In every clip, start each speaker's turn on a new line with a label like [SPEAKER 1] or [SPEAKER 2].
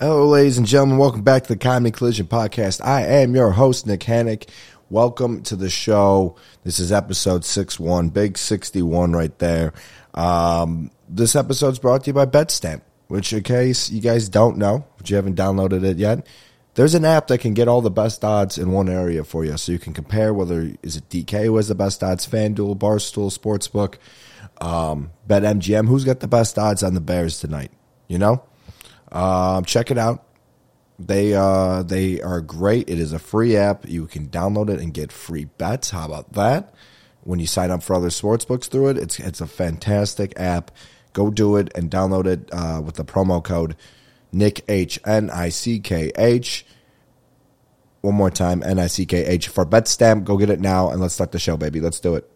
[SPEAKER 1] Hello, ladies and gentlemen. Welcome back to the Comedy Collision Podcast. I am your host, Nick Hannick. Welcome to the show. This is episode 61, big 61 right there. Um, this episode's brought to you by BetStamp, which, in case you guys don't know, if you haven't downloaded it yet, there's an app that can get all the best odds in one area for you. So you can compare whether is it DK who has the best odds, FanDuel, Barstool, Sportsbook, um, BetMGM, who's got the best odds on the Bears tonight, you know? Um, check it out. They uh, they are great. It is a free app. You can download it and get free bets. How about that? When you sign up for other sports books through it, it's it's a fantastic app. Go do it and download it uh, with the promo code Nick H N I C K H. One more time, N I C K H for Bet Stamp. Go get it now and let's start the show, baby. Let's do it.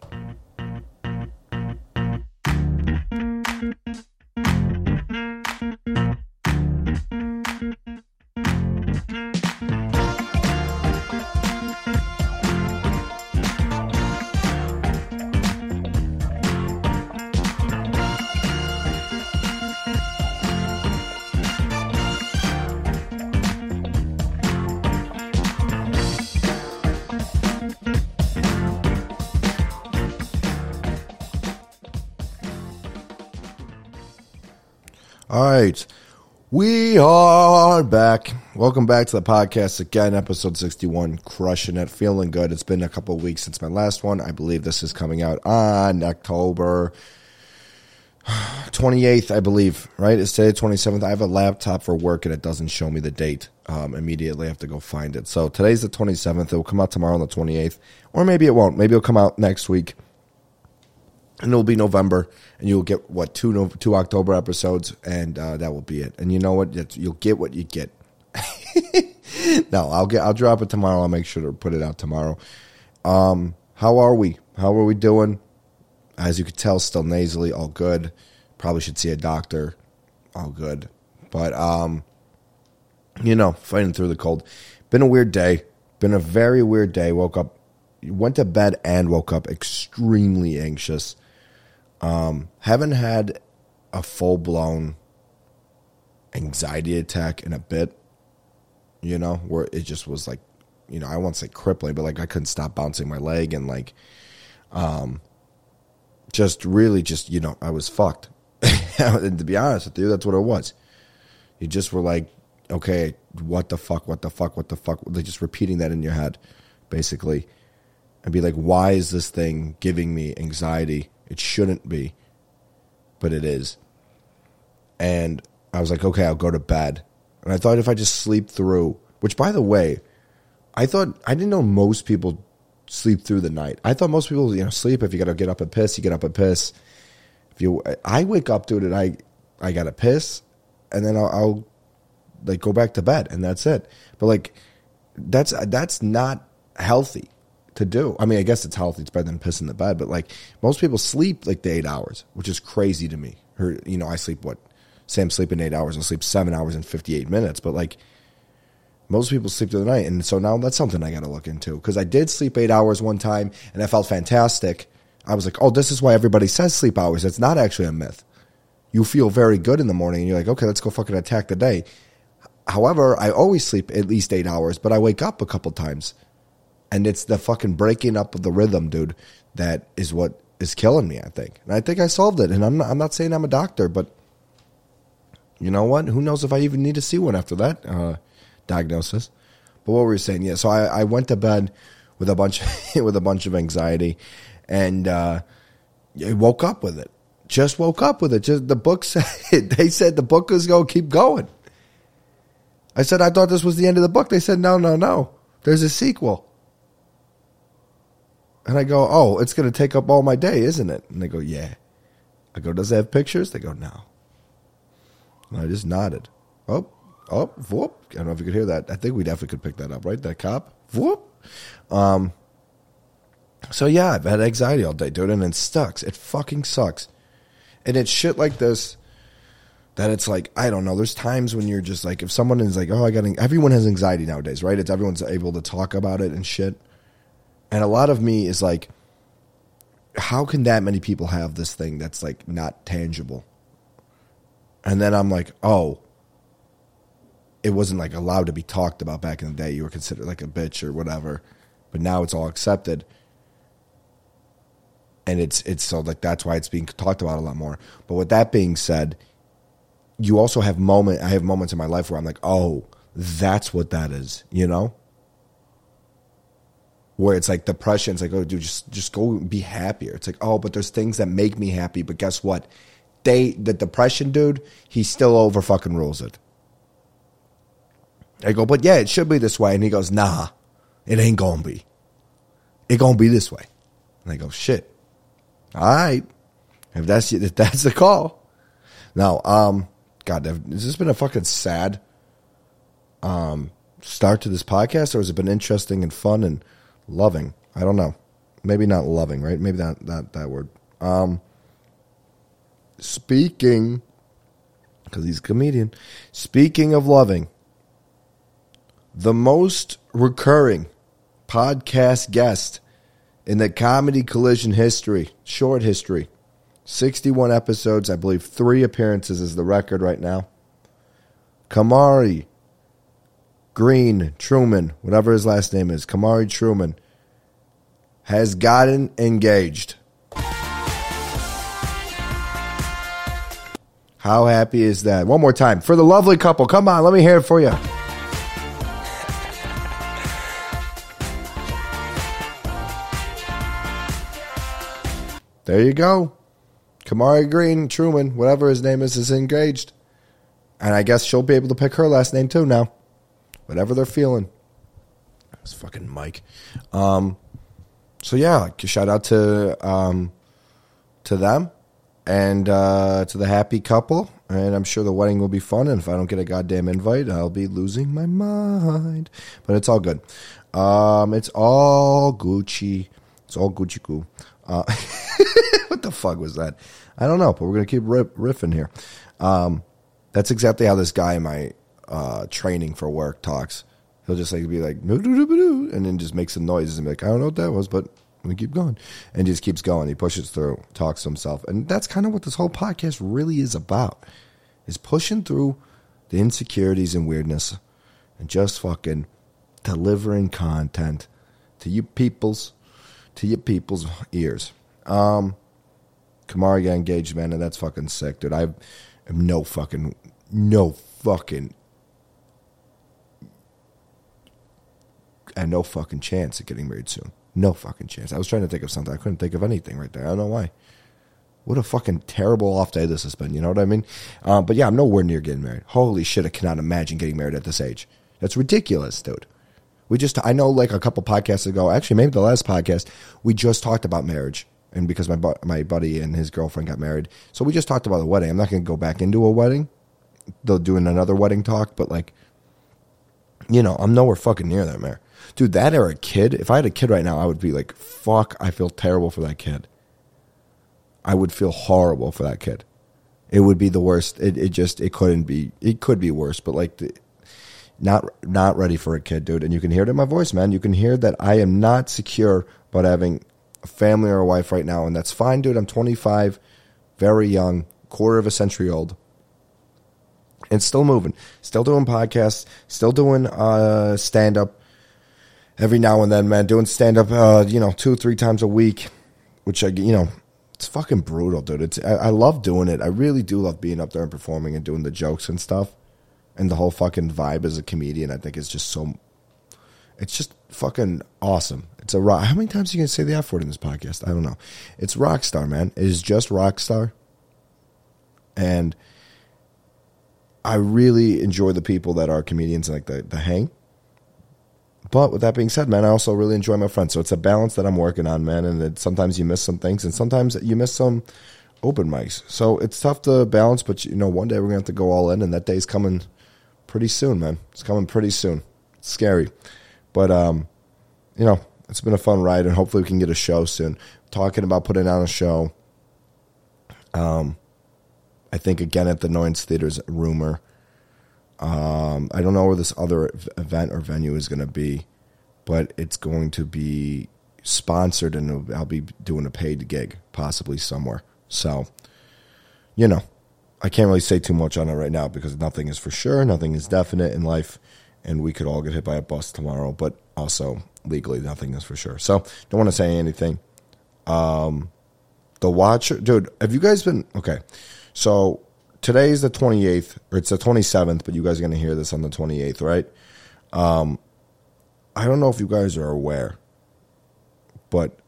[SPEAKER 1] Right. We are back. Welcome back to the podcast again, episode 61. Crushing it, feeling good. It's been a couple weeks since my last one. I believe this is coming out on October 28th, I believe, right? It's today, 27th. I have a laptop for work and it doesn't show me the date um, immediately. I have to go find it. So today's the 27th. It will come out tomorrow on the 28th. Or maybe it won't. Maybe it'll come out next week and it'll be November, and you'll get what two no, two October episodes, and uh, that will be it. And you know what? It's, you'll get what you get. no, I'll get I'll drop it tomorrow. I'll make sure to put it out tomorrow. Um, how are we? How are we doing? As you can tell, still nasally, all good. Probably should see a doctor, all good. But um, you know, fighting through the cold. Been a weird day. Been a very weird day. Woke up, went to bed, and woke up extremely anxious. Um, haven't had a full blown anxiety attack in a bit, you know, where it just was like, you know, I won't say crippling, but like I couldn't stop bouncing my leg and like, um, just really just, you know, I was fucked. and to be honest with you, that's what it was. You just were like, okay, what the fuck, what the fuck, what the fuck? They're just repeating that in your head, basically. And be like, why is this thing giving me anxiety? It shouldn't be, but it is. And I was like, okay, I'll go to bed. And I thought if I just sleep through, which by the way, I thought I didn't know most people sleep through the night. I thought most people, you know, sleep if you got to get up and piss, you get up and piss. If you, I wake up, dude, and I, I got to piss, and then I'll, I'll like go back to bed, and that's it. But like, that's that's not healthy to do. I mean, I guess it's healthy. It's better than pissing the bed. But like most people sleep like the eight hours, which is crazy to me. Or, you know, I sleep what? Sam sleeping eight hours. I sleep seven hours and fifty eight minutes. But like most people sleep through the night, and so now that's something I got to look into because I did sleep eight hours one time, and I felt fantastic. I was like, oh, this is why everybody says sleep hours. It's not actually a myth. You feel very good in the morning, and you're like, okay, let's go fucking attack the day. However, I always sleep at least eight hours, but I wake up a couple times and it's the fucking breaking up of the rhythm, dude, that is what is killing me. I think, and I think I solved it. And I'm not, I'm not saying I'm a doctor, but you know what? Who knows if I even need to see one after that uh, diagnosis? But what were you saying? Yeah, so I, I went to bed with a bunch with a bunch of anxiety, and uh, I woke up with it. Just woke up with it. Just the book said they said the book is going to keep going. I said I thought this was the end of the book. They said no, no, no. There's a sequel. And I go, oh, it's going to take up all my day, isn't it? And they go, yeah. I go, does it have pictures? They go, no. And I just nodded. Oh, oh, whoop. I don't know if you could hear that. I think we definitely could pick that up, right? That cop. Whoop. Um, so yeah, I've had anxiety all day, dude, and it sucks. It fucking sucks. And it's shit like this that it's like, I don't know. There's times when you're just like, if someone is like, oh, I got, everyone has anxiety nowadays, right? It's everyone's able to talk about it and shit. And a lot of me is like, how can that many people have this thing that's like not tangible? And then I'm like, oh, it wasn't like allowed to be talked about back in the day. You were considered like a bitch or whatever, but now it's all accepted. And it's it's so like that's why it's being talked about a lot more. But with that being said, you also have moment. I have moments in my life where I'm like, oh, that's what that is. You know, where it's like depression. It's like, oh, dude, just just go be happier. It's like, oh, but there's things that make me happy. But guess what? They the depression dude, he still over fucking rules it. I go, but yeah, it should be this way. And he goes, nah, it ain't gonna be. It gonna be this way. And I go, shit. All right. If that's if that's the call. Now, um, God, has this been a fucking sad um start to this podcast, or has it been interesting and fun and loving? I don't know. Maybe not loving, right? Maybe not that that word. Um, speaking, because he's a comedian. Speaking of loving, the most recurring podcast guest in the comedy collision history, short history. 61 episodes, I believe three appearances is the record right now. Kamari Green Truman, whatever his last name is, Kamari Truman, has gotten engaged. How happy is that? One more time for the lovely couple. Come on, let me hear it for you. There you go. Kamari Green, Truman, whatever his name is, is engaged. And I guess she'll be able to pick her last name too now. Whatever they're feeling. It's fucking Mike. Um, so yeah, shout out to um, to them and uh, to the happy couple. And I'm sure the wedding will be fun. And if I don't get a goddamn invite, I'll be losing my mind. But it's all good. Um, it's all Gucci. It's all Gucci goo. Uh, what the fuck was that? I don't know, but we're gonna keep riffing here. Um, that's exactly how this guy in my uh, training for work talks. He'll just like be like, and then just make some noises and be like, I don't know what that was, but gonna keep going, and just keeps going. He pushes through, talks to himself, and that's kind of what this whole podcast really is about: is pushing through the insecurities and weirdness, and just fucking delivering content to you peoples to your people's ears. Um, Kamari got engaged, man, and that's fucking sick, dude. I have no fucking, no fucking, and no fucking chance of getting married soon. No fucking chance. I was trying to think of something. I couldn't think of anything right there. I don't know why. What a fucking terrible off day this has been. You know what I mean? Um, but yeah, I'm nowhere near getting married. Holy shit, I cannot imagine getting married at this age. That's ridiculous, dude. We just, I know like a couple podcasts ago, actually, maybe the last podcast, we just talked about marriage. And because my, my buddy and his girlfriend got married. So we just talked about the wedding. I'm not going to go back into a wedding. They'll do another wedding talk, but like, you know, I'm nowhere fucking near that, man. Dude, that era kid, if I had a kid right now, I would be like, fuck, I feel terrible for that kid. I would feel horrible for that kid. It would be the worst. It, it just, it couldn't be, it could be worse, but like, the, not not ready for a kid, dude. And you can hear it in my voice, man. You can hear that I am not secure about having a family or a wife right now, and that's fine, dude. I'm 25, very young, quarter of a century old, and still moving, still doing podcasts, still doing uh, stand up every now and then, man. Doing stand up, uh, you know, two three times a week, which I, you know, it's fucking brutal, dude. It's I, I love doing it. I really do love being up there and performing and doing the jokes and stuff and the whole fucking vibe as a comedian, I think is just so. It's just fucking awesome. It's a rock. How many times are you gonna say the F word in this podcast? I don't know. It's rock star, man. It is just rock star, and I really enjoy the people that are comedians like the the hang. But with that being said, man, I also really enjoy my friends. So it's a balance that I'm working on, man. And sometimes you miss some things, and sometimes you miss some open mics. So it's tough to balance. But you know, one day we're gonna have to go all in, and that day's coming pretty soon, man. It's coming pretty soon. It's scary, but um, you know, it's been a fun ride, and hopefully we can get a show soon. Talking about putting on a show. Um, I think again at the Annoyance Theater's rumor. Um, I don't know where this other event or venue is going to be, but it's going to be sponsored, and I'll be doing a paid gig, possibly somewhere. So, you know, I can't really say too much on it right now because nothing is for sure, nothing is definite in life, and we could all get hit by a bus tomorrow. But also legally, nothing is for sure. So don't want to say anything. Um, the Watcher, dude. Have you guys been okay? So today's the twenty eighth, or it's the twenty seventh, but you guys are gonna hear this on the twenty eighth, right? Um, I don't know if you guys are aware, but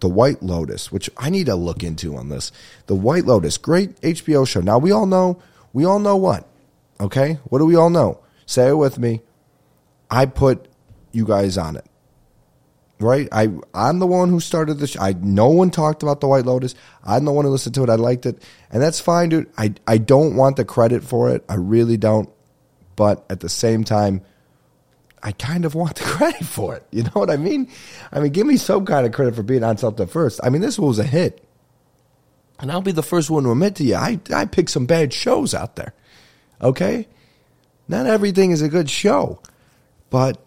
[SPEAKER 1] the White Lotus, which I need to look into on this. The White Lotus, great HBO show. Now we all know, we all know what. Okay? What do we all know? Say it with me. I put you guys on it. Right? I I'm the one who started this. I no one talked about the White Lotus. I'm the one who listened to it. I liked it. And that's fine, dude. I I don't want the credit for it. I really don't. But at the same time, I kind of want the credit for it. You know what I mean? I mean, give me some kind of credit for being on something first. I mean, this was a hit. And I'll be the first one to admit to you, I, I picked some bad shows out there. Okay? Not everything is a good show. But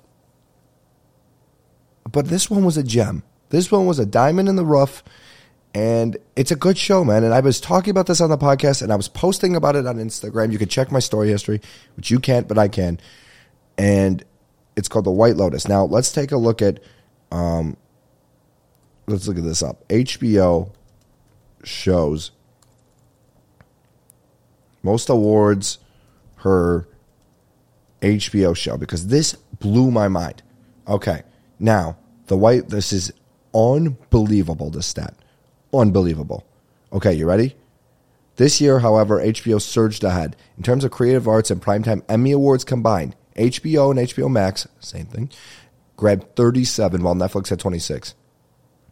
[SPEAKER 1] but this one was a gem. This one was a diamond in the rough. And it's a good show, man. And I was talking about this on the podcast and I was posting about it on Instagram. You can check my story history, which you can't, but I can. And it's called the White Lotus. Now let's take a look at. Um, let's look at this up. HBO shows most awards her HBO show because this blew my mind. Okay, now the white. This is unbelievable. This stat, unbelievable. Okay, you ready? This year, however, HBO surged ahead in terms of creative arts and primetime Emmy awards combined. HBO and HBO Max, same thing, grabbed 37 while Netflix had 26.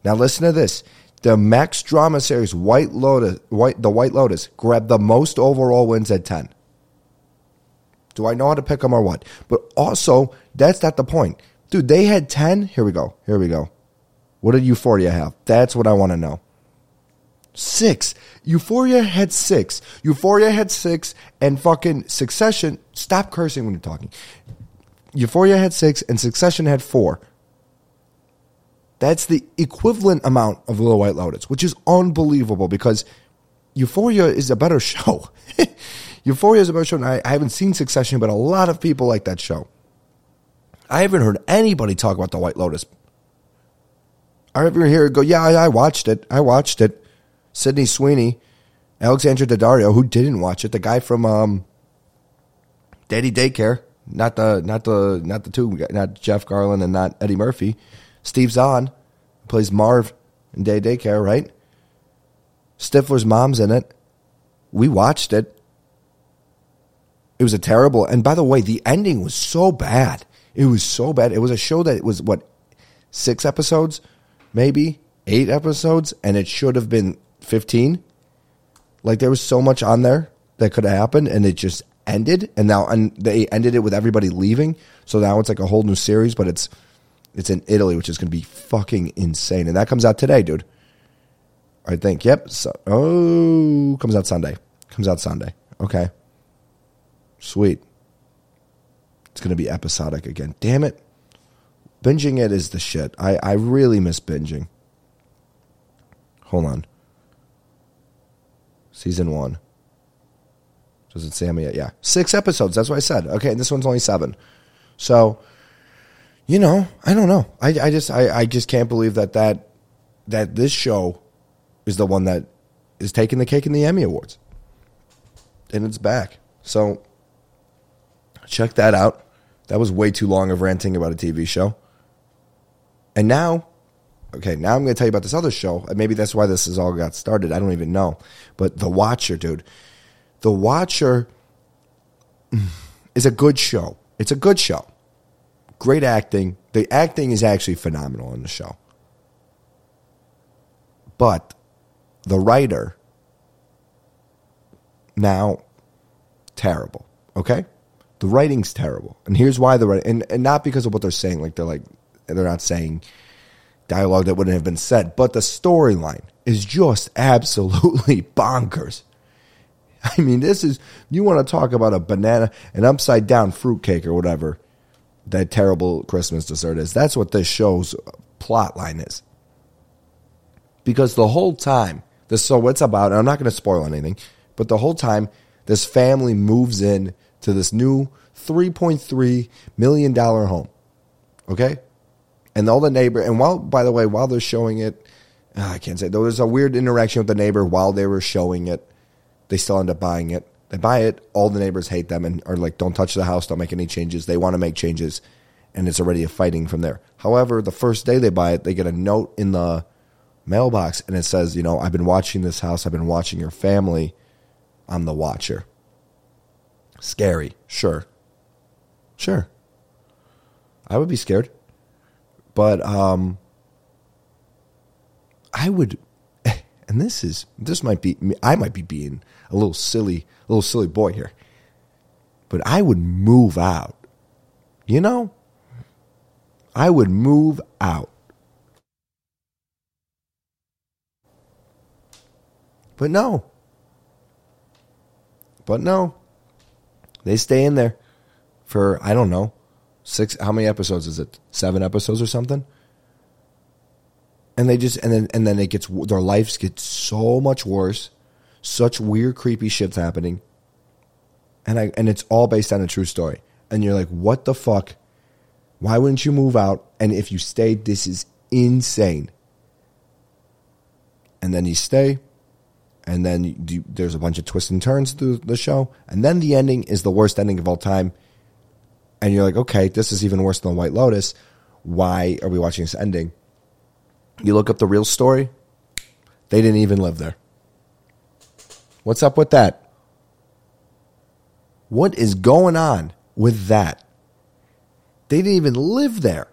[SPEAKER 1] Now listen to this. The Max drama series White Lotus, White, The White Lotus grabbed the most overall wins at 10. Do I know how to pick them or what? But also, that's not the point. Dude, they had 10. Here we go. Here we go. What did Euphoria have? That's what I want to know. Six. Euphoria had six. Euphoria had six, and fucking Succession. Stop cursing when you're talking. Euphoria had six, and Succession had four. That's the equivalent amount of Little White Lotus, which is unbelievable because Euphoria is a better show. Euphoria is a better show, and I, I haven't seen Succession, but a lot of people like that show. I haven't heard anybody talk about the White Lotus. I haven't hear go, yeah, I, I watched it. I watched it. Sydney Sweeney, Alexandra Daddario, who didn't watch it, the guy from um, Daddy Daycare, not the not the not the two, not Jeff Garlin and not Eddie Murphy, Steve Zahn plays Marv in Daddy Daycare, right? Stifler's mom's in it. We watched it. It was a terrible. And by the way, the ending was so bad. It was so bad. It was a show that was what six episodes, maybe eight episodes, and it should have been 15. Like there was so much on there that could have happened, and it just ended. And now and they ended it with everybody leaving. So now it's like a whole new series, but it's it's in Italy, which is going to be fucking insane. And that comes out today, dude. I think. Yep. So, oh, comes out Sunday. Comes out Sunday. Okay. Sweet. Going to be episodic again. Damn it. Binging it is the shit. I, I really miss binging. Hold on. Season one. Does it say how many? Yeah. Six episodes. That's what I said. Okay. And this one's only seven. So, you know, I don't know. I, I just, I, I just can't believe that that, that this show is the one that is taking the cake in the Emmy Awards. And it's back. So, check that out. That was way too long of ranting about a TV show. And now okay, now I'm going to tell you about this other show. Uh, maybe that's why this has all got started. I don't even know. But The Watcher, dude. The Watcher mm, is a good show. It's a good show. Great acting. The acting is actually phenomenal in the show. But the writer, now, terrible. Okay? The writing's terrible. And here's why the writing, and, and not because of what they're saying. Like, they're like, they're not saying dialogue that wouldn't have been said, but the storyline is just absolutely bonkers. I mean, this is, you want to talk about a banana, an upside down fruitcake or whatever that terrible Christmas dessert is. That's what this show's plot line is. Because the whole time, this so what's about, I'm not going to spoil anything But the whole time, this family moves in to this new $3.3 million home. Okay? And all the neighbor, and while, by the way, while they're showing it, ah, I can't say, there was a weird interaction with the neighbor while they were showing it. They still end up buying it. They buy it. All the neighbors hate them and are like, don't touch the house, don't make any changes. They want to make changes. And it's already a fighting from there. However, the first day they buy it, they get a note in the mailbox and it says, you know, I've been watching this house, I've been watching your family. I'm the watcher. Scary, sure. Sure. I would be scared. But um I would and this is this might be I might be being a little silly, a little silly boy here. But I would move out. You know? I would move out. But no. But no. They stay in there for, I don't know, six, how many episodes is it? Seven episodes or something? And they just, and then, and then it gets, their lives get so much worse. Such weird, creepy shit's happening. And I, and it's all based on a true story. And you're like, what the fuck? Why wouldn't you move out? And if you stayed, this is insane. And then you stay, and then you, there's a bunch of twists and turns through the show, and then the ending is the worst ending of all time. And you're like, okay, this is even worse than White Lotus. Why are we watching this ending? You look up the real story, they didn't even live there. What's up with that? What is going on with that? They didn't even live there.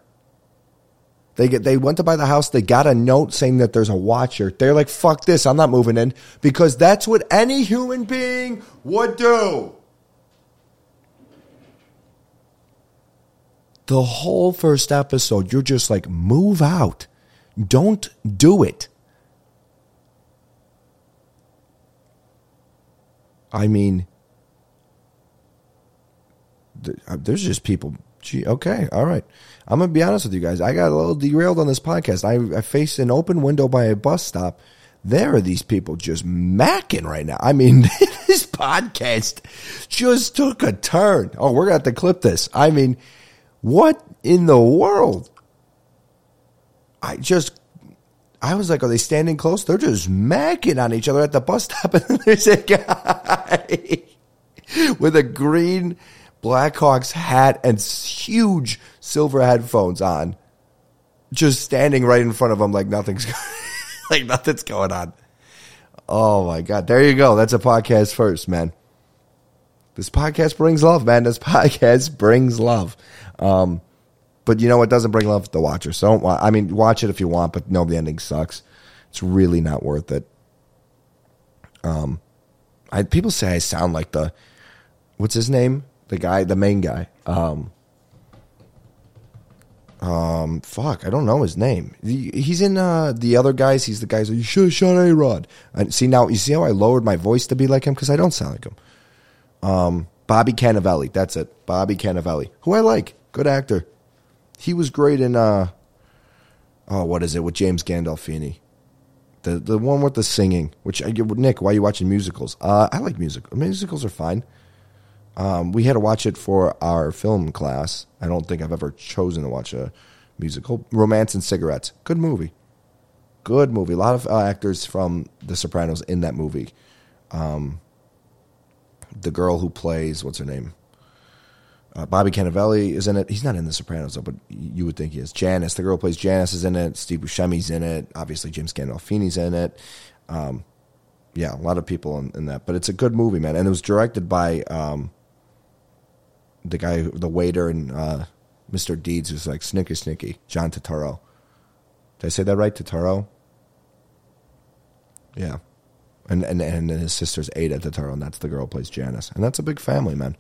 [SPEAKER 1] They get they went to buy the house. They got a note saying that there's a watcher. They're like, "Fuck this! I'm not moving in," because that's what any human being would do. The whole first episode, you're just like, "Move out! Don't do it." I mean, uh, there's just people Gee, okay, all right. I'm gonna be honest with you guys. I got a little derailed on this podcast. I, I faced an open window by a bus stop. There are these people just macking right now. I mean, this podcast just took a turn. Oh, we're gonna have to clip this. I mean, what in the world? I just I was like, are they standing close? They're just macking on each other at the bus stop, and there's a guy with a green Blackhawks hat and huge silver headphones on, just standing right in front of him like nothing's like nothing's going on. Oh my god! There you go. That's a podcast first, man. This podcast brings love, man. This podcast brings love. Um, but you know what doesn't bring love? The Watcher. So don't. I mean, watch it if you want, but no, the ending sucks. It's really not worth it. Um, I people say I sound like the what's his name? The guy, the main guy. Um, um, fuck, I don't know his name. He, he's in uh, the other guys. He's the guys. You should have shot A Rod. And see now, you see how I lowered my voice to be like him because I don't sound like him. Um, Bobby Cannavale. That's it. Bobby Cannavale, who I like, good actor. He was great in uh, oh, what is it with James Gandolfini? The the one with the singing. Which I Nick, why are you watching musicals? Uh, I like musicals. Musicals are fine. Um, we had to watch it for our film class. I don't think I've ever chosen to watch a musical. Romance and Cigarettes. Good movie. Good movie. A lot of uh, actors from The Sopranos in that movie. Um, the girl who plays, what's her name? Uh, Bobby Cannavale is in it. He's not in The Sopranos, though, but you would think he is. Janice, the girl who plays Janice, is in it. Steve Buscemi's in it. Obviously, James Gandolfini's in it. Um, yeah, a lot of people in, in, that. But it's a good movie, man. And it was directed by um, the guy, the waiter and uh, Mr. Deeds, who's like Snicky Snicky, John Turturro. Did I say that right, Turturro? Yeah. And, and and his sister's Aida Turturro, and that's the girl who plays Janice. And that's a big family, man.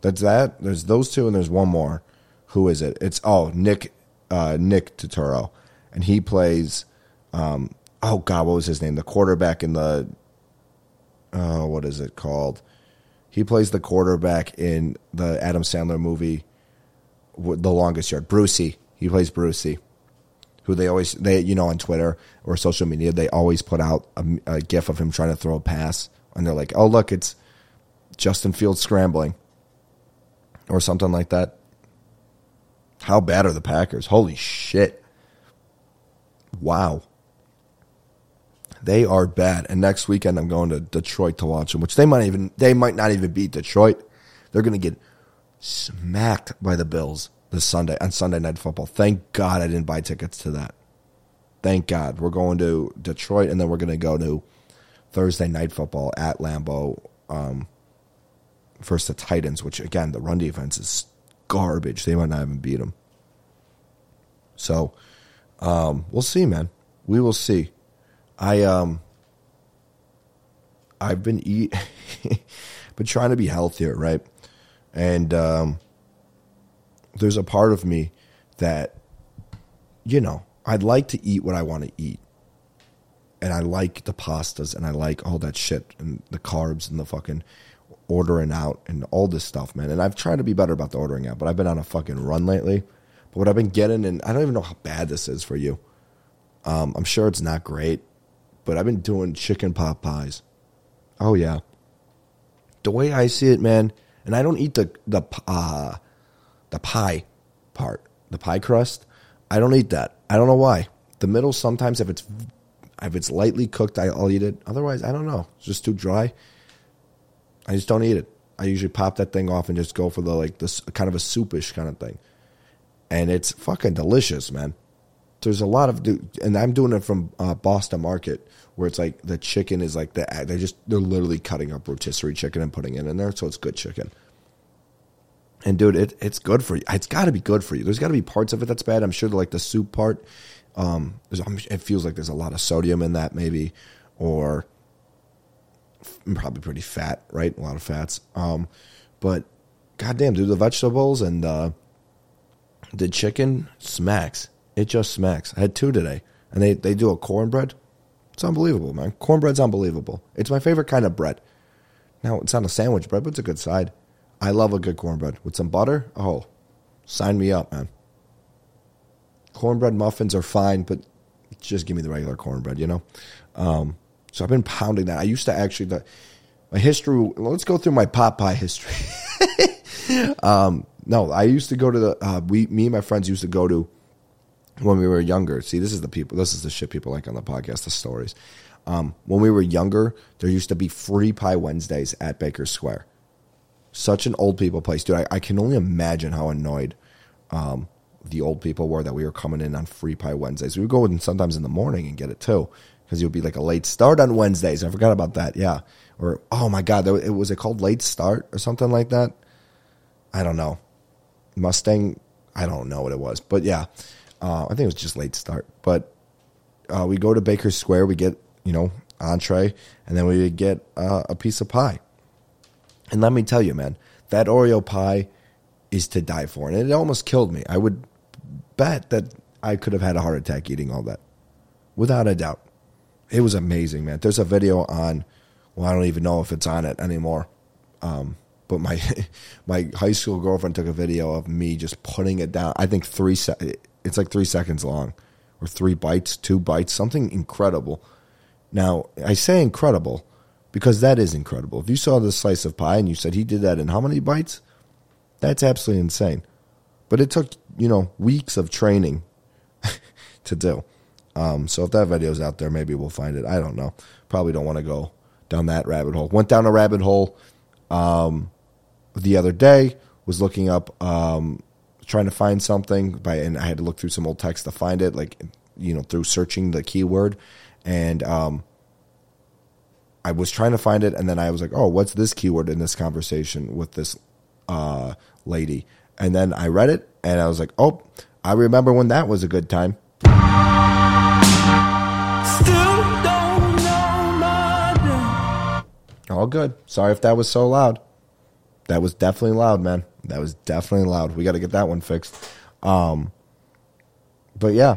[SPEAKER 1] That's that. There's those two, and there's one more. Who is it? It's oh Nick uh, Nick Turturro, and he plays. Um, oh God, what was his name? The quarterback in the. Oh, what is it called? He plays the quarterback in the Adam Sandler movie, The Longest Yard. Brucey. He plays Brucey, who they always they you know on Twitter or social media they always put out a, a gif of him trying to throw a pass and they're like, "Oh, look, it's Justin Fields scrambling," or something like that. How bad are the Packers? Holy shit! Wow, they are bad. And next weekend, I'm going to Detroit to watch them, which they might even they might not even beat Detroit. They're going to get smacked by the Bills this Sunday on Sunday Night Football. Thank God I didn't buy tickets to that. Thank God. We're going to Detroit and then we're going to go to Thursday Night Football at Lambeau um, versus the Titans, which again, the run defense is garbage. They might not even beat them. So um, we'll see, man. We will see. I um I've been eat been trying to be healthier, right? And um there's a part of me that, you know, I'd like to eat what I want to eat. And I like the pastas and I like all that shit and the carbs and the fucking ordering out and all this stuff, man. And I've tried to be better about the ordering out, but I've been on a fucking run lately. But what I've been getting, and I don't even know how bad this is for you. Um, I'm sure it's not great, but I've been doing chicken pot pies. Oh yeah, the way I see it, man. And I don't eat the the uh, the pie part, the pie crust. I don't eat that. I don't know why. The middle sometimes if it's if it's lightly cooked, I'll eat it. Otherwise, I don't know. It's just too dry. I just don't eat it. I usually pop that thing off and just go for the like this kind of a soupish kind of thing, and it's fucking delicious, man. There's a lot of, dude, and I'm doing it from uh, Boston Market, where it's like the chicken is like the they just they're literally cutting up rotisserie chicken and putting it in there, so it's good chicken. And dude, it, it's good for you. It's got to be good for you. There's got to be parts of it that's bad. I'm sure like the soup part. Um, it feels like there's a lot of sodium in that, maybe, or probably pretty fat, right? A lot of fats. Um, but goddamn, dude, the vegetables and uh, the chicken smacks. It just smacks. I had two today, and they they do a cornbread. It's unbelievable, man. Cornbread's unbelievable. It's my favorite kind of bread. Now it's not a sandwich bread, but it's a good side. I love a good cornbread with some butter. Oh, sign me up, man. Cornbread muffins are fine, but just give me the regular cornbread, you know. Um, so I've been pounding that. I used to actually the my history. Let's go through my pot pie history. um, no, I used to go to the uh, we me and my friends used to go to when we were younger. See, this is the people. This is the shit people like on the podcast. The stories. Um, when we were younger, there used to be free pie Wednesdays at Baker Square such an old people place, dude. I, I can only imagine how annoyed um, the old people were that we were coming in on free pie Wednesdays. We would go in sometimes in the morning and get it too, because it would be like a late start on Wednesdays. I forgot about that. Yeah, or oh my god, it was it called late start or something like that? I don't know. Mustang, I don't know what it was, but yeah, uh, I think it was just late start. But uh, we go to Baker Square, we get you know entree, and then we get uh, a piece of pie. And let me tell you, man, that Oreo pie is to die for. And it almost killed me. I would bet that I could have had a heart attack eating all that. Without a doubt. It was amazing, man. There's a video on, well, I don't even know if it's on it anymore. Um, but my my high school girlfriend took a video of me just putting it down. I think three se- it's like three seconds long, or three bites, two bites, something incredible. Now I say incredible because that is incredible. If you saw this slice of pie and you said he did that in how many bites, that's absolutely insane. But it took, you know, weeks of training to do. Um, so if that video's out there, maybe we'll find it. I don't know. Probably don't want to go down that rabbit hole. Went down a rabbit hole um, the other day. Was looking up, um, trying to find something, by, and I had to look through some old text to find it, like you know, through searching the keyword, and um, I was trying to find it, and then I was like, "Oh, what's this keyword in this conversation with this uh, lady?" And then I read it, and I was like, "Oh, I remember when that was a good time." All good. Sorry if that was so loud. That was definitely loud, man. That was definitely loud. We got to get that one fixed. Um, but yeah,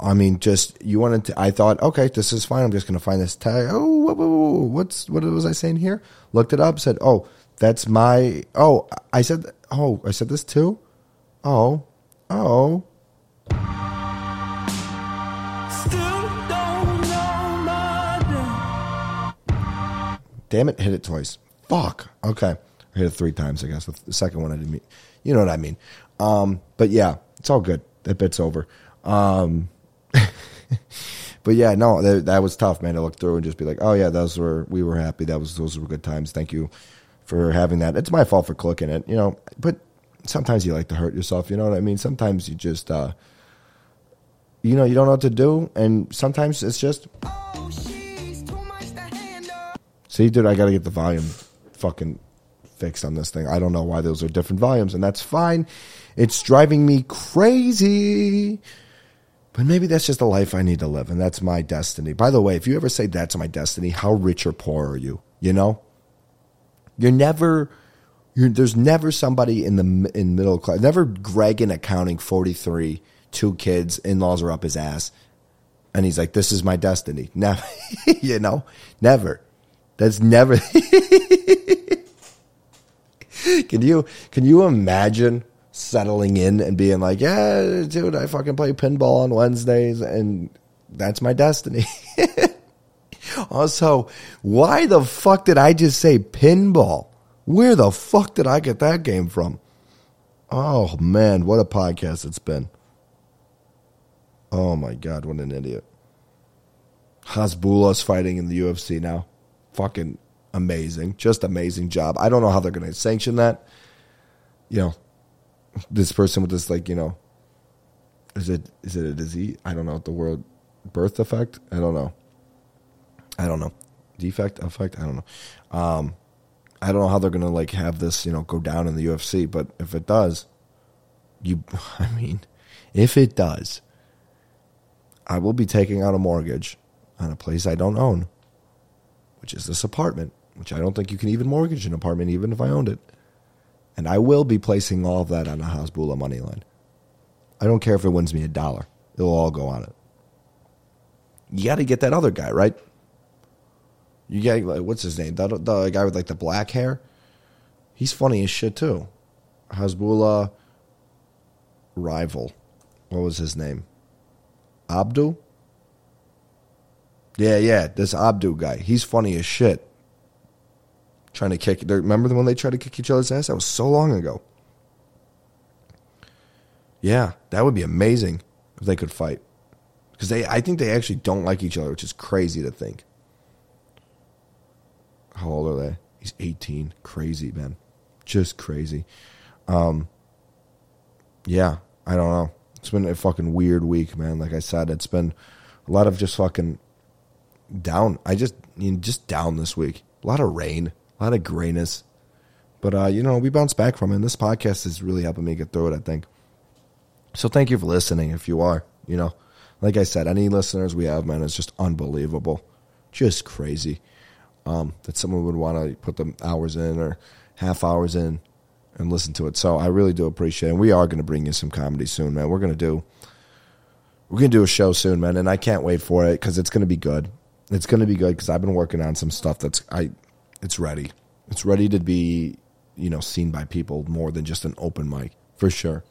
[SPEAKER 1] I mean, just you wanted to. I thought, okay, this is fine. I'm just going to find this tag. Oh, whoa, whoa, whoa, what's what was I saying here? Looked it up. Said, oh, that's my. Oh, I said. Oh, I said this too. Oh, oh. Damn it, hit it twice. Fuck. Okay. I hit it three times, I guess. The second one I didn't mean. You know what I mean. Um, but yeah, it's all good. That bit's over. Um, but yeah, no, that, that, was tough, man, to look through and just be like, oh yeah, those were, we were happy. That was, those were good times. Thank you for having that. It's my fault for clicking it, you know, but sometimes you like to hurt yourself. You know what I mean? Sometimes you just, uh, you know, you don't know what to do. And sometimes it's just, oh, see, dude, I got to get the volume fucking fixed on this thing. I don't know why those are different volumes, and that's fine. It's driving me crazy. But maybe that's just the life I need to live, and that's my destiny. By the way, if you ever say that's my destiny, how rich or poor are you? You know, you're never. You're, there's never somebody in the in middle class. Never Greg in accounting, forty three, two kids, in laws are up his ass, and he's like, "This is my destiny." Never, you know, never. That's never. can you can you imagine settling in and being like, yeah, dude, I fucking play pinball on Wednesdays and that's my destiny. also, why the fuck did I just say pinball? Where the fuck did I get that game from? Oh man, what a podcast it's been. Oh my god, what an idiot. Hasbulla's fighting in the UFC now. Fucking amazing. Just amazing job. I don't know how they're going to sanction that. You know, this person with this like you know, is it is it a disease? I don't know. The world birth effect. I don't know. I don't know. Defect effect. I don't know. Um, I don't know how they're going to like have this you know go down in the UFC, but if it does, you. I mean, if it does, I will be taking out a mortgage on a place I don't own, which is this apartment which I don't think you can even mortgage an apartment even if I owned it. And I will be placing all of that on a Hasbulla money line. I don't care if it wins me a dollar. It'll all go on it. You got to get that other guy, right? You got like, what's his name? The, the guy with like the black hair. He's funny as shit too. Hasbulla rival. What was his name? Abdul? Yeah, yeah, this Abdul guy. He's funny as shit trying to kick. Remember when they tried to kick each other's ass? That was so long ago. Yeah, that would be amazing if they could fight. Because they, I think they actually don't like each other, which is crazy to think. How old are they? He's 18. Crazy, man. Just crazy. Um, yeah, I don't know. It's been a fucking weird week, man. Like I said, it's been a lot of just fucking down. I just, you know, just down this week. A lot of rain a lot of grayness. But uh, you know, we bounce back from it. And this podcast is really helping me get through it. I think. So thank you for listening. If you are, you know, like I said, any listeners we have, man, is just unbelievable, just crazy. Um, that someone would want to put the hours in or half hours in and listen to it. So I really do appreciate it. And we are going to bring you some comedy soon, man. We're going to do we're going to do a show soon, man, and I can't wait for it cuz it's going to be good. It's going to be good cuz I've been working on some stuff that's I it's ready. It's ready to be, you know, seen by people more than just an open mic for sure.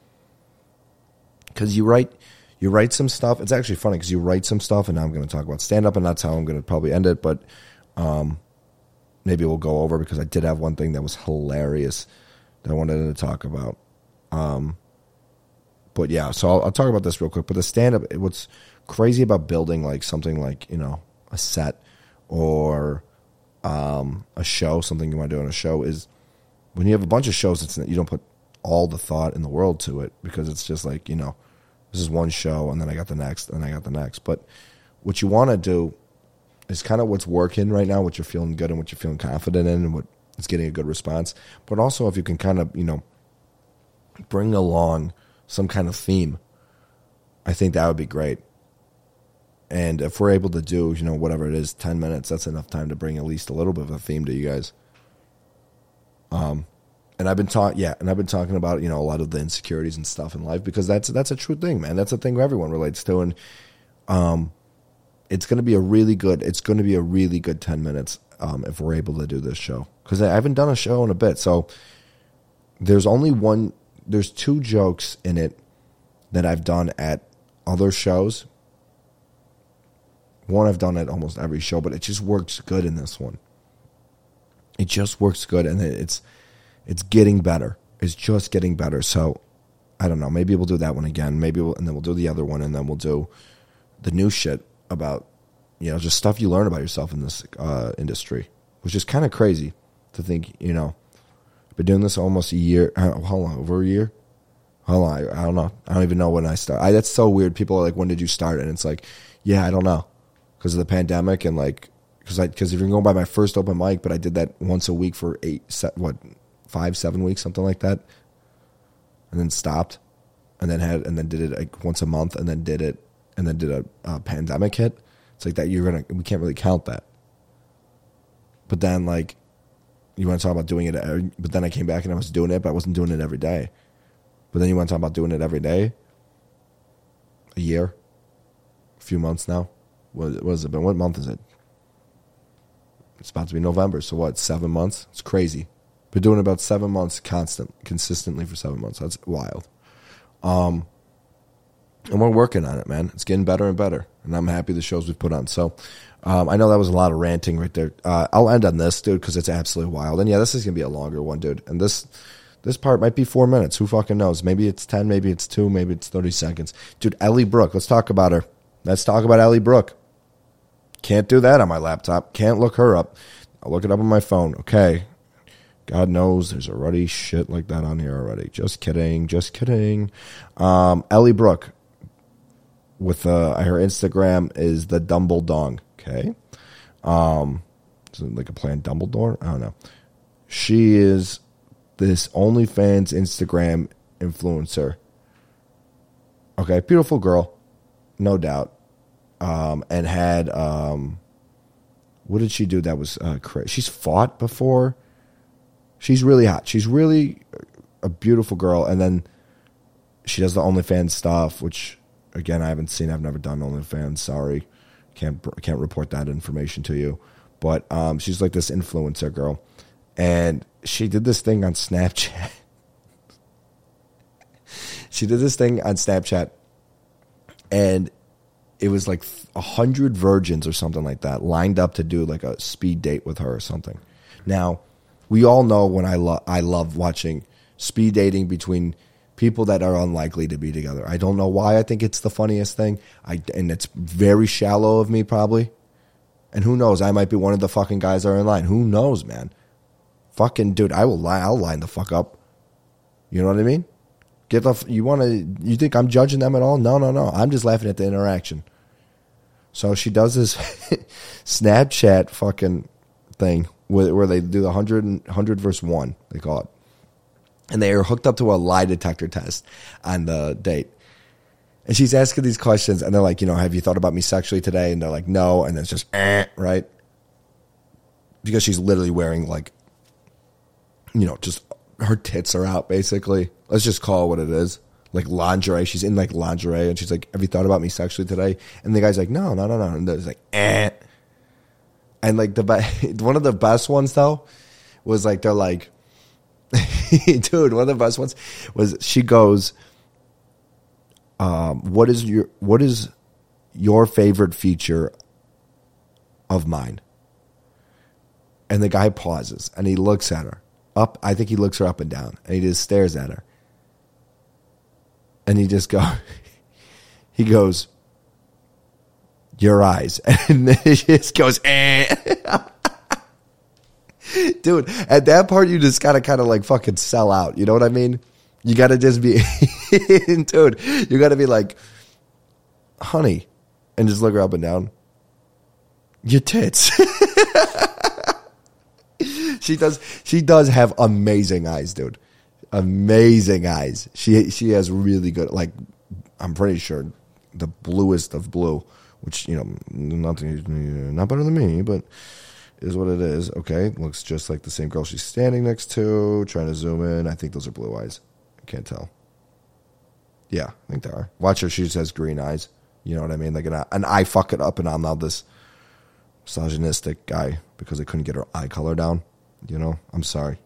[SPEAKER 1] Because you write, you write some stuff. It's actually funny because you write some stuff, and now I'm going to talk about stand up, and that's how I'm going to probably end it. But um, maybe we'll go over because I did have one thing that was hilarious that I wanted to talk about. Um, but yeah, so I'll, I'll talk about this real quick. But the stand up, what's crazy about building like something like you know a set or um, a show, something you want to do on a show, is when you have a bunch of shows, it's you don't put all the thought in the world to it because it's just like you know, this is one show, and then I got the next, and I got the next. But what you want to do is kind of what's working right now, what you're feeling good and what you're feeling confident in, and what is getting a good response. But also, if you can kind of you know bring along some kind of theme, I think that would be great. And if we're able to do, you know, whatever it is, 10 minutes, that's enough time to bring at least a little bit of a theme to you guys. Um, and I've been talking, yeah, and I've been talking about, you know, a lot of the insecurities and stuff in life because that's, that's a true thing, man. That's a thing everyone relates to. And, um, it's going to be a really good, it's going to be a really good 10 minutes, um, if we're able to do this show. Cause I haven't done a show in a bit. So there's only one, there's two jokes in it that I've done at other shows one I've done at almost every show, but it just works good in this one. it just works good, and it's it's getting better. It's just getting better. So I don't know. Maybe we'll do that one again. Maybe we'll, and then we'll do the other one, and then we'll do the new shit about you know just stuff you learn about yourself in this uh, industry, which is kind of crazy to think. You know, been doing this almost a year. How long? Over a year? How long? I, I don't know. I don't even know when I start. I, that's so weird. People are like, "When did you start?" And it's like, yeah, I don't know, because of the pandemic and like because I because if you're going by my first open mic, but I did that once a week for eight, set what, five, seven weeks, something like that, and then stopped, and then had and then did it like once a month, and then did it, and then did a, a pandemic hit. It's like that. You're gonna we can't really count that. But then like, you want to talk about doing it, uh, but then I came back and I was doing it, but I wasn't doing it every day. But then you want to talk about doing it every day. A year, a few months now. What was it been? What month is it? It's about to be November, so what? Seven months? It's crazy. Been doing about seven months constant, consistently for seven months. That's wild. Um, and we're working on it, man. It's getting better and better, and I'm happy the shows we've put on. So, um, I know that was a lot of ranting right there. Uh, I'll end on this, dude, because it's absolutely wild. And yeah, this is gonna be a longer one, dude. And this this part might be four minutes. Who fucking knows? Maybe it's ten, maybe it's two, maybe it's thirty seconds. Dude, Elle Brooke. Let's talk about her. Let's talk about Elle Brooke. Can't do that on my laptop. Can't look her up. I'll look it up on my phone. Okay. God knows there's already shit like that on here already. Just kidding. Just kidding. Um, Elle Brooke with uh, her Instagram is the Dumbledong. Okay. Um, is it like a planned Dumbledore? I don't know. She is this OnlyFans Instagram influencer. Okay, beautiful girl, no doubt um, and had um, what did she do that was uh, crazy? She's fought before. She's really hot. She's really a beautiful girl, and then she does the OnlyFans stuff, which again I haven't seen. I've never done OnlyFans. Sorry, can't can't report that information to you. But um, she's like this influencer girl, and she did this thing on Snapchat. she did this thing on Snapchat, and it was like a hundred virgins or something like that lined up to do like a speed date with her or something. Now, we all know when I love I love watching speed dating between people that are unlikely to be together. I don't know why I think it's the funniest thing. I and it's very shallow of me probably. And who knows? I might be one of the fucking guys that are in line. Who knows, man? Fucking dude, I will lie. I'll line the fuck up. You know what I mean? Get the. You want to? You think I'm judging them at all? No, no, no. I'm just laughing at the interaction. So she does this Snapchat fucking thing where, where they do the 100, 100 verse 1, they call it. And they are hooked up to a lie detector test on the date. And she's asking these questions, and they're like, you know, have you thought about me sexually today? And they're like, no. And it's just, eh, right? Because she's literally wearing, like, you know, just her tits are out, basically. Let's just call it what it is. Like lingerie. She's in like lingerie and she's like, Have you thought about me sexually today? And the guy's like, No, no, no, no. And there's like, eh. And like the be- one of the best ones though was like they're like dude, one of the best ones was she goes, um, what is your what is your favorite feature of mine? And the guy pauses and he looks at her up. I think he looks her up and down, and he just stares at her, and he just go, he goes, your eyes, and then he just goes, eh. dude. At that part, you just gotta kind of like fucking sell out. You know what I mean? You gotta just be, dude. You gotta be like, honey, and just look her up and down. Your tits. She does. She does have amazing eyes, dude. Amazing eyes. She she has really good. Like I'm pretty sure the bluest of blue, which you know nothing not better than me, but is what it is. Okay, looks just like the same girl she's standing next to. Trying to zoom in. I think those are blue eyes. I can't tell. Yeah, I think they are. Watch her. She just has green eyes. You know what I mean? Like an, an eye fuck it up, and I'm now this misogynistic guy because I couldn't get her eye color down. You know, I'm sorry.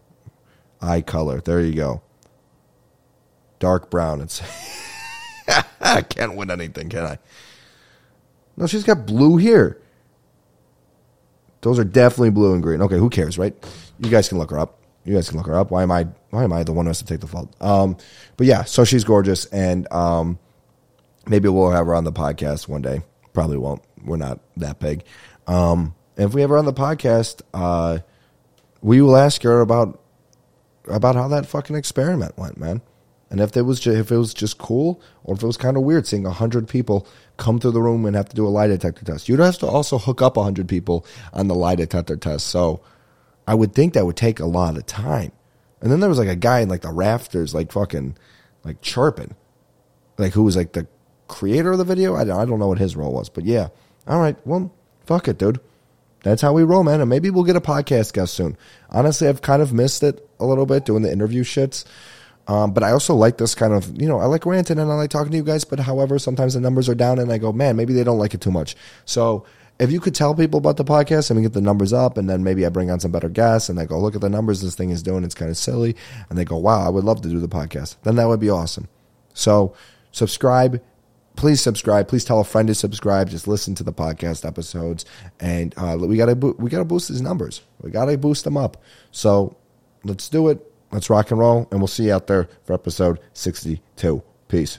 [SPEAKER 1] Eye color. There you go. Dark brown. It's I can't win anything, can I? No, she's got blue here. Those are definitely blue and green. Okay, who cares, right? You guys can look her up. You guys can look her up. Why am I? Why am I the one who has to take the fault? Um, but yeah, so she's gorgeous, and um, maybe we'll have her on the podcast one day. Probably won't. We're not that big. Um, and if we have her on the podcast, uh, we will ask her about about how that fucking experiment went, man. And if it was just, if it was just cool, or if it was kind of weird seeing hundred people come through the room and have to do a lie detector test, you'd have to also hook up hundred people on the lie detector test. So I would think that would take a lot of time. And then there was like a guy in like the rafters, like fucking, like chirping, like who was like the creator of the video. I don't, I don't know what his role was, but yeah. All right, well, fuck it, dude. That's how we roll, man. And maybe we'll get a podcast guest soon. Honestly, I've kind of missed it a little bit doing the interview shits. Um, but I also like this kind of, you know, I like ranting and I like talking to you guys. But however, sometimes the numbers are down and I go, man, maybe they don't like it too much. So if you could tell people about the podcast and we get the numbers up and then maybe I bring on some better guests and they go, look at the numbers this thing is doing. It's kind of silly. And they go, wow, I would love to do the podcast. Then that would be awesome. So subscribe. Please subscribe. Please tell a friend to subscribe. Just listen to the podcast episodes, and uh, we gotta bo- we gotta boost these numbers. We gotta boost them up. So let's do it. Let's rock and roll, and we'll see you out there for episode sixty two. Peace.